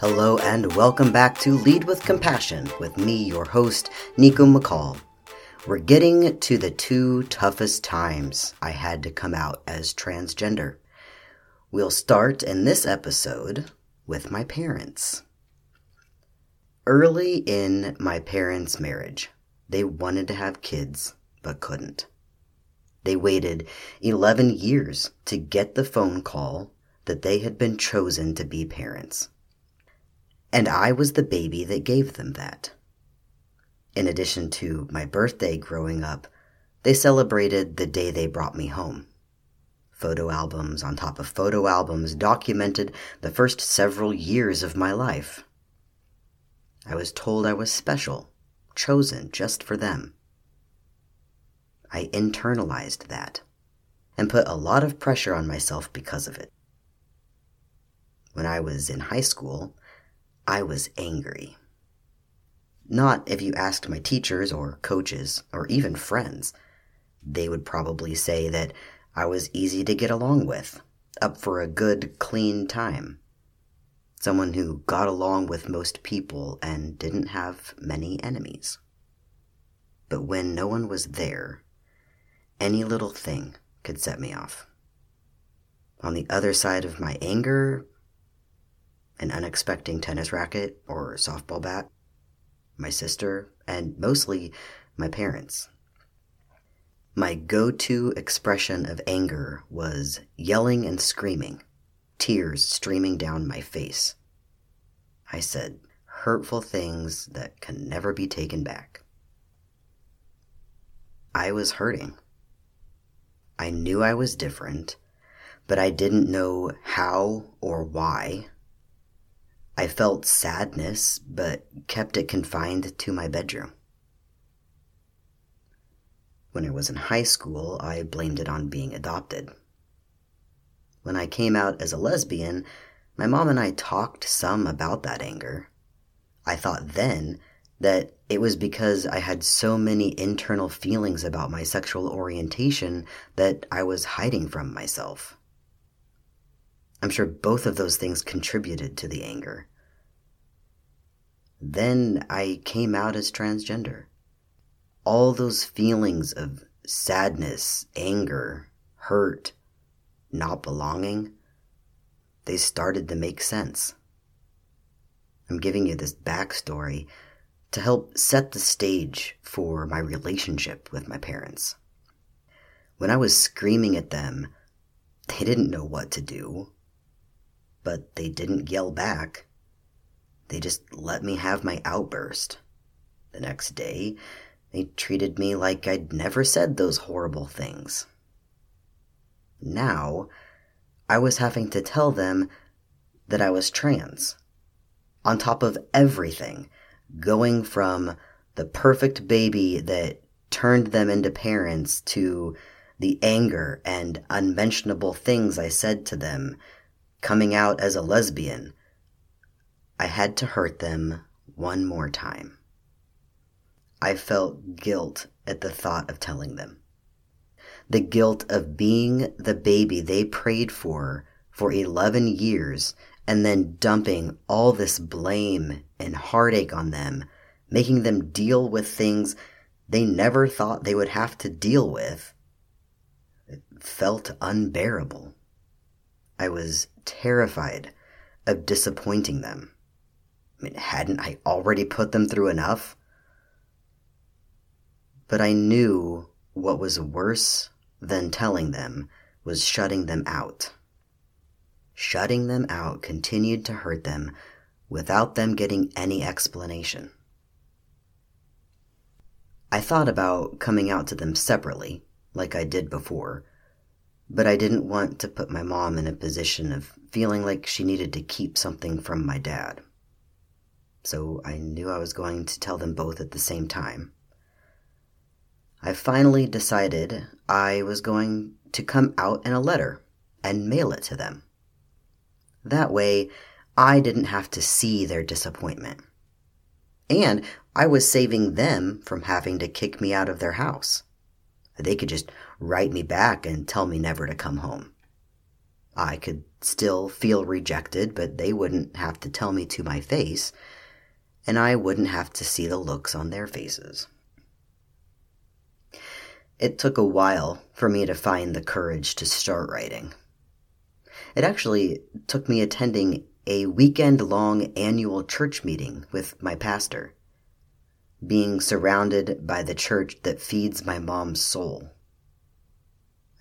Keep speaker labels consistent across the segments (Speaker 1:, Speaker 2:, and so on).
Speaker 1: Hello and welcome back to Lead with Compassion with me, your host, Niko McCall. We're getting to the two toughest times I had to come out as transgender. We'll start in this episode with my parents. Early in my parents' marriage, they wanted to have kids but couldn't. They waited 11 years to get the phone call that they had been chosen to be parents. And I was the baby that gave them that. In addition to my birthday growing up, they celebrated the day they brought me home. Photo albums on top of photo albums documented the first several years of my life. I was told I was special, chosen just for them. I internalized that and put a lot of pressure on myself because of it. When I was in high school, I was angry. Not if you asked my teachers or coaches or even friends. They would probably say that I was easy to get along with, up for a good, clean time. Someone who got along with most people and didn't have many enemies. But when no one was there, any little thing could set me off. On the other side of my anger, an unexpected tennis racket or softball bat, my sister, and mostly my parents. My go to expression of anger was yelling and screaming, tears streaming down my face. I said hurtful things that can never be taken back. I was hurting. I knew I was different, but I didn't know how or why I felt sadness, but kept it confined to my bedroom. When I was in high school, I blamed it on being adopted. When I came out as a lesbian, my mom and I talked some about that anger. I thought then that it was because I had so many internal feelings about my sexual orientation that I was hiding from myself. I'm sure both of those things contributed to the anger. Then I came out as transgender. All those feelings of sadness, anger, hurt, not belonging, they started to make sense. I'm giving you this backstory to help set the stage for my relationship with my parents. When I was screaming at them, they didn't know what to do but they didn't yell back. They just let me have my outburst. The next day, they treated me like I'd never said those horrible things. Now, I was having to tell them that I was trans. On top of everything, going from the perfect baby that turned them into parents to the anger and unmentionable things I said to them coming out as a lesbian, I had to hurt them one more time. I felt guilt at the thought of telling them. The guilt of being the baby they prayed for for 11 years and then dumping all this blame and heartache on them, making them deal with things they never thought they would have to deal with. It felt unbearable. I was terrified of disappointing them. I mean, hadn't I already put them through enough? But I knew what was worse than telling them was shutting them out. Shutting them out continued to hurt them without them getting any explanation. I thought about coming out to them separately, like I did before, but I didn't want to put my mom in a position of feeling like she needed to keep something from my dad. So I knew I was going to tell them both at the same time. I finally decided I was going to come out in a letter and mail it to them. That way, I didn't have to see their disappointment. And I was saving them from having to kick me out of their house. They could just write me back and tell me never to come home. I could still feel rejected, but they wouldn't have to tell me to my face, and I wouldn't have to see the looks on their faces. It took a while for me to find the courage to start writing. It actually took me attending a weekend long annual church meeting with my pastor, being surrounded by the church that feeds my mom's soul.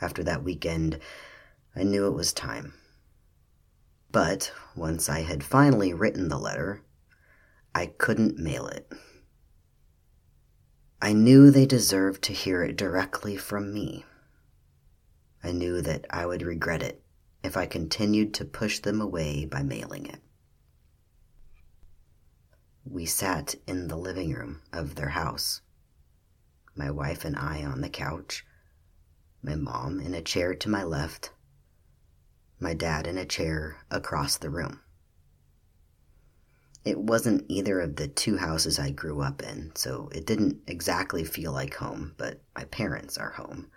Speaker 1: After that weekend, I knew it was time. But once I had finally written the letter, I couldn't mail it. I knew they deserved to hear it directly from me. I knew that I would regret it if I continued to push them away by mailing it. We sat in the living room of their house, my wife and I on the couch, my mom in a chair to my left, my dad in a chair across the room. It wasn't either of the two houses I grew up in, so it didn't exactly feel like home, but my parents are home.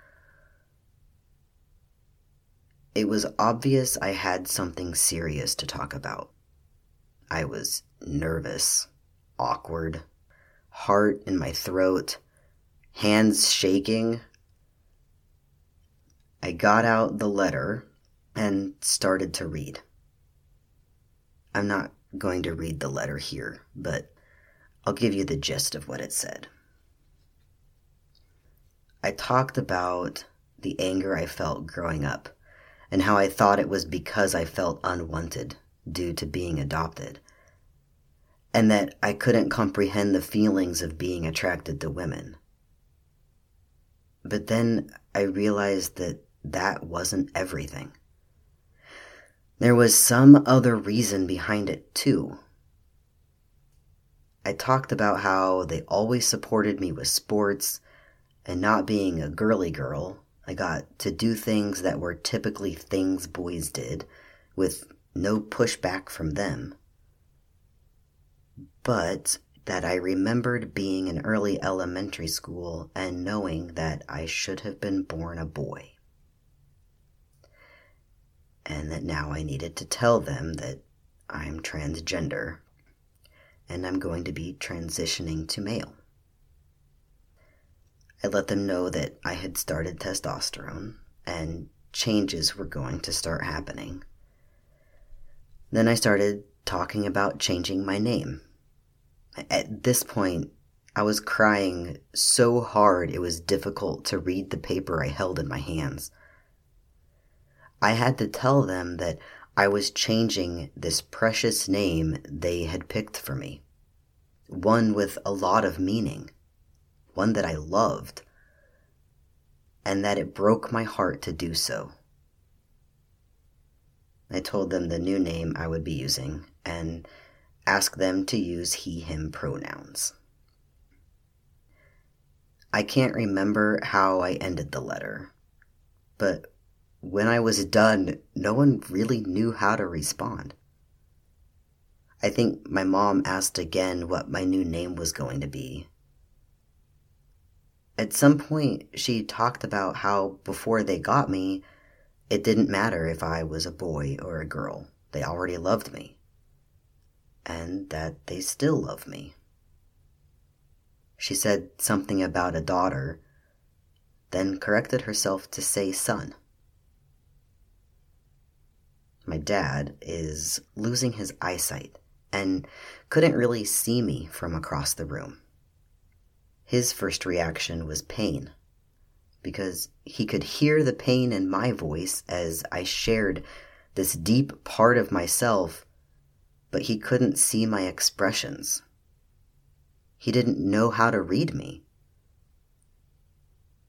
Speaker 1: It was obvious I had something serious to talk about. I was nervous, awkward, heart in my throat, hands shaking. I got out the letter and started to read. I'm not going to read the letter here, but I'll give you the gist of what it said. I talked about the anger I felt growing up and how I thought it was because I felt unwanted due to being adopted, and that I couldn't comprehend the feelings of being attracted to women. But then I realized that that wasn't everything. There was some other reason behind it, too. I talked about how they always supported me with sports, and not being a girly girl, I got to do things that were typically things boys did, with no pushback from them. But that I remembered being in early elementary school and knowing that I should have been born a boy and that now I needed to tell them that I'm transgender and I'm going to be transitioning to male. I let them know that I had started testosterone and changes were going to start happening. Then I started talking about changing my name. At this point, I was crying so hard it was difficult to read the paper I held in my hands. I had to tell them that I was changing this precious name they had picked for me. One with a lot of meaning, one that I loved, and that it broke my heart to do so. I told them the new name I would be using and asked them to use he, him pronouns. I can't remember how I ended the letter, but when I was done, no one really knew how to respond. I think my mom asked again what my new name was going to be. At some point, she talked about how before they got me, it didn't matter if I was a boy or a girl. They already loved me. And that they still love me. She said something about a daughter, then corrected herself to say son my dad, is losing his eyesight and couldn't really see me from across the room. His first reaction was pain because he could hear the pain in my voice as I shared this deep part of myself, but he couldn't see my expressions. He didn't know how to read me.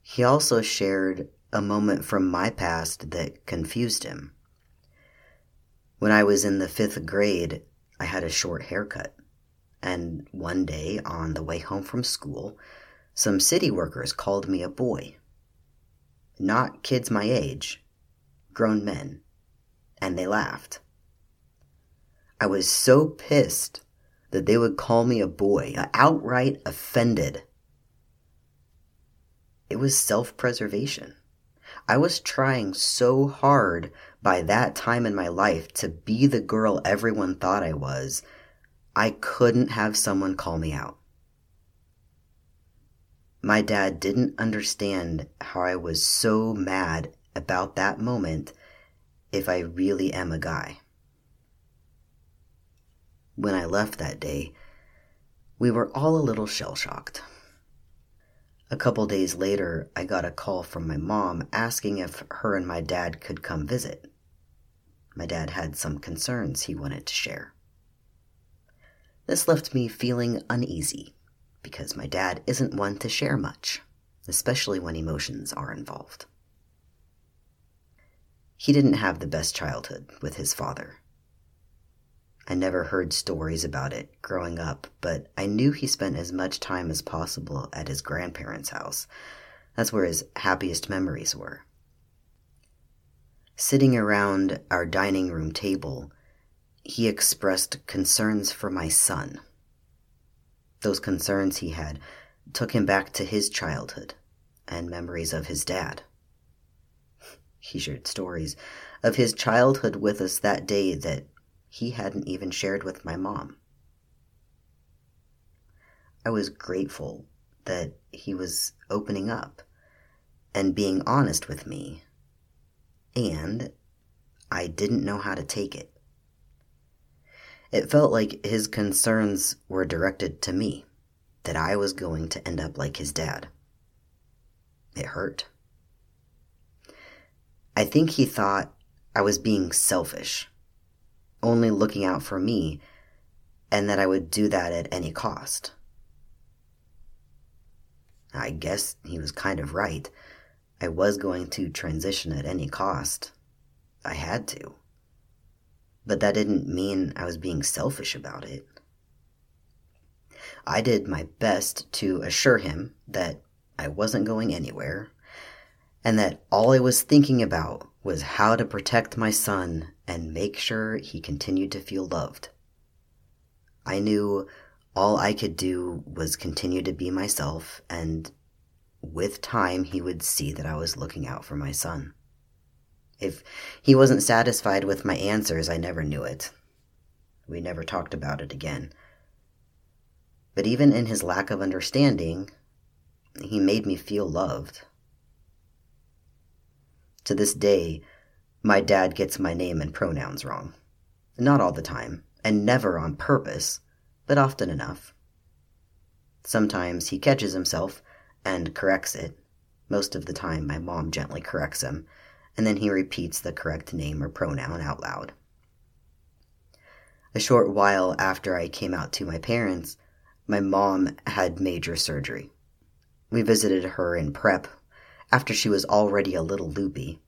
Speaker 1: He also shared a moment from my past that confused him. When I was in the fifth grade, I had a short haircut. And one day, on the way home from school, some city workers called me a boy. Not kids my age, grown men. And they laughed. I was so pissed that they would call me a boy, outright offended. It was self preservation. I was trying so hard by that time in my life to be the girl everyone thought I was, I couldn't have someone call me out. My dad didn't understand how I was so mad about that moment if I really am a guy. When I left that day, we were all a little shell shocked. A couple days later, I got a call from my mom asking if her and my dad could come visit. My dad had some concerns he wanted to share. This left me feeling uneasy because my dad isn't one to share much, especially when emotions are involved. He didn't have the best childhood with his father. I never heard stories about it growing up, but I knew he spent as much time as possible at his grandparents' house. That's where his happiest memories were. Sitting around our dining room table, he expressed concerns for my son. Those concerns he had took him back to his childhood and memories of his dad. He shared stories of his childhood with us that day that he hadn't even shared with my mom. I was grateful that he was opening up and being honest with me, and I didn't know how to take it. It felt like his concerns were directed to me, that I was going to end up like his dad. It hurt. I think he thought I was being selfish only looking out for me, and that I would do that at any cost. I guess he was kind of right. I was going to transition at any cost. I had to. But that didn't mean I was being selfish about it. I did my best to assure him that I wasn't going anywhere, and that all I was thinking about was how to protect my son and make sure he continued to feel loved. I knew all I could do was continue to be myself, and with time, he would see that I was looking out for my son. If he wasn't satisfied with my answers, I never knew it. We never talked about it again. But even in his lack of understanding, he made me feel loved. To this day, my dad gets my name and pronouns wrong. Not all the time, and never on purpose, but often enough. Sometimes he catches himself and corrects it. Most of the time, my mom gently corrects him, and then he repeats the correct name or pronoun out loud. A short while after I came out to my parents, my mom had major surgery. We visited her in prep after she was already a little loopy,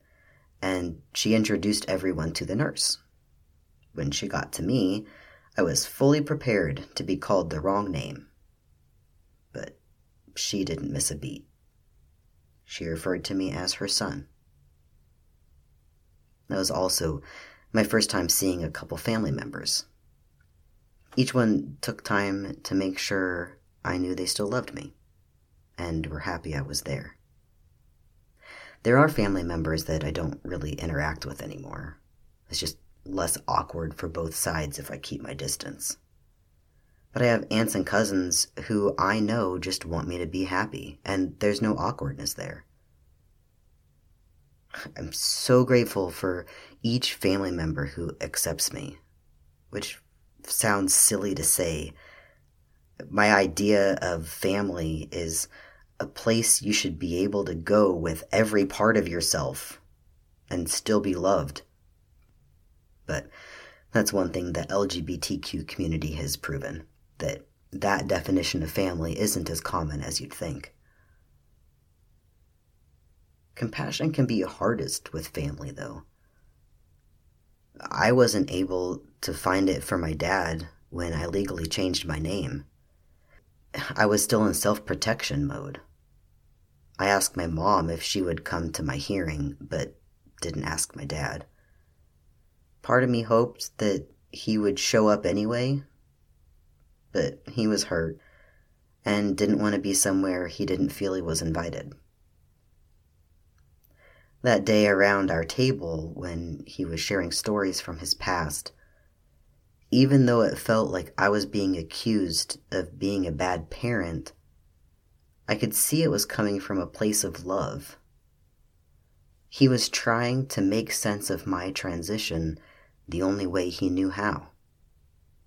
Speaker 1: and she introduced everyone to the nurse. When she got to me, I was fully prepared to be called the wrong name. But she didn't miss a beat. She referred to me as her son. That was also my first time seeing a couple family members. Each one took time to make sure I knew they still loved me and were happy I was there. There are family members that I don't really interact with anymore. It's just less awkward for both sides if I keep my distance. But I have aunts and cousins who I know just want me to be happy, and there's no awkwardness there. I'm so grateful for each family member who accepts me, which sounds silly to say. My idea of family is a place you should be able to go with every part of yourself and still be loved. But that's one thing the LGBTQ community has proven that that definition of family isn't as common as you'd think. Compassion can be hardest with family, though. I wasn't able to find it for my dad when I legally changed my name. I was still in self protection mode. I asked my mom if she would come to my hearing, but didn't ask my dad. Part of me hoped that he would show up anyway, but he was hurt and didn't want to be somewhere he didn't feel he was invited. That day around our table when he was sharing stories from his past, even though it felt like I was being accused of being a bad parent, I could see it was coming from a place of love. He was trying to make sense of my transition the only way he knew how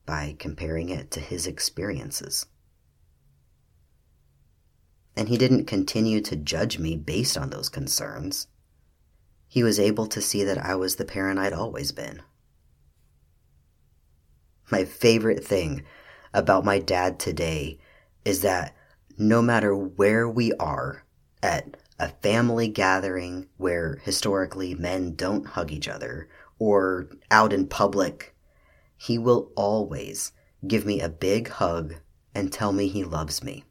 Speaker 1: by comparing it to his experiences. And he didn't continue to judge me based on those concerns. He was able to see that I was the parent I'd always been. My favorite thing about my dad today is that no matter where we are at a family gathering where historically men don't hug each other or out in public, he will always give me a big hug and tell me he loves me.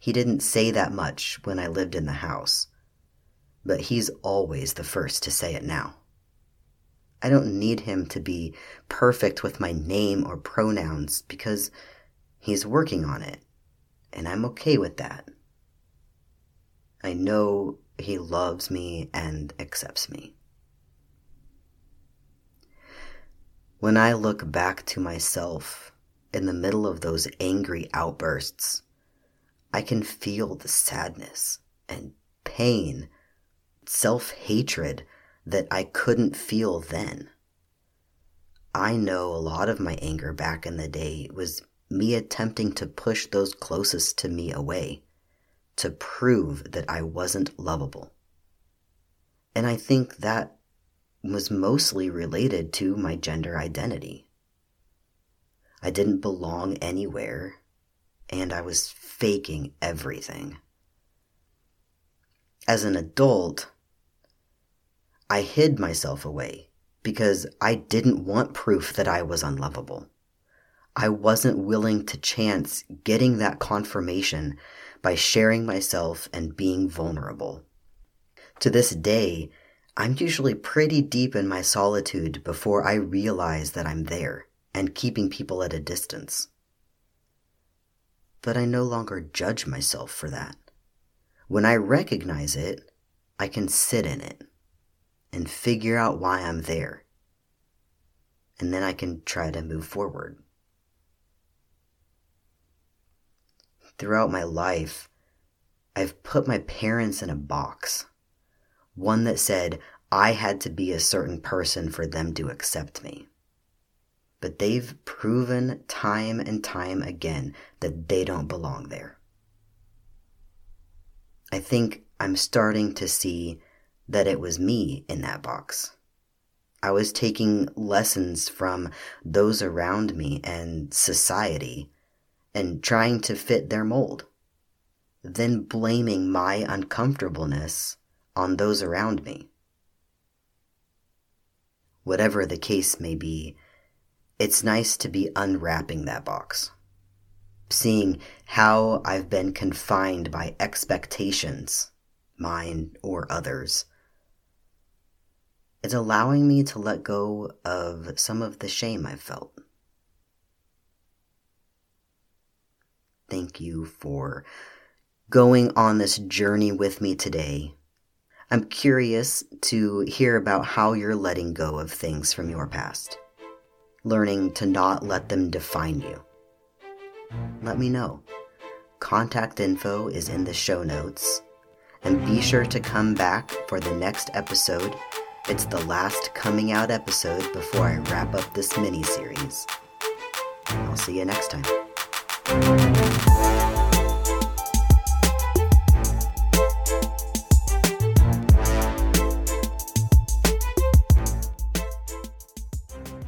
Speaker 1: He didn't say that much when I lived in the house, but he's always the first to say it now. I don't need him to be perfect with my name or pronouns because he's working on it, and I'm okay with that. I know he loves me and accepts me. When I look back to myself in the middle of those angry outbursts, I can feel the sadness and pain, self hatred that I couldn't feel then. I know a lot of my anger back in the day was me attempting to push those closest to me away, to prove that I wasn't lovable. And I think that was mostly related to my gender identity. I didn't belong anywhere, and I was faking everything. As an adult, I hid myself away because I didn't want proof that I was unlovable. I wasn't willing to chance getting that confirmation by sharing myself and being vulnerable. To this day, I'm usually pretty deep in my solitude before I realize that I'm there and keeping people at a distance. But I no longer judge myself for that. When I recognize it, I can sit in it and figure out why I'm there. And then I can try to move forward. Throughout my life, I've put my parents in a box. One that said I had to be a certain person for them to accept me. But they've proven time and time again that they don't belong there. I think I'm starting to see that it was me in that box. I was taking lessons from those around me and society and trying to fit their mold, then blaming my uncomfortableness on those around me. Whatever the case may be, it's nice to be unwrapping that box, seeing how I've been confined by expectations, mine or others it's allowing me to let go of some of the shame I've felt. Thank you for going on this journey with me today. I'm curious to hear about how you're letting go of things from your past, learning to not let them define you. Let me know. Contact info is in the show notes, and be sure to come back for the next episode it's the last coming out episode before I wrap up this mini series. I'll see you next time.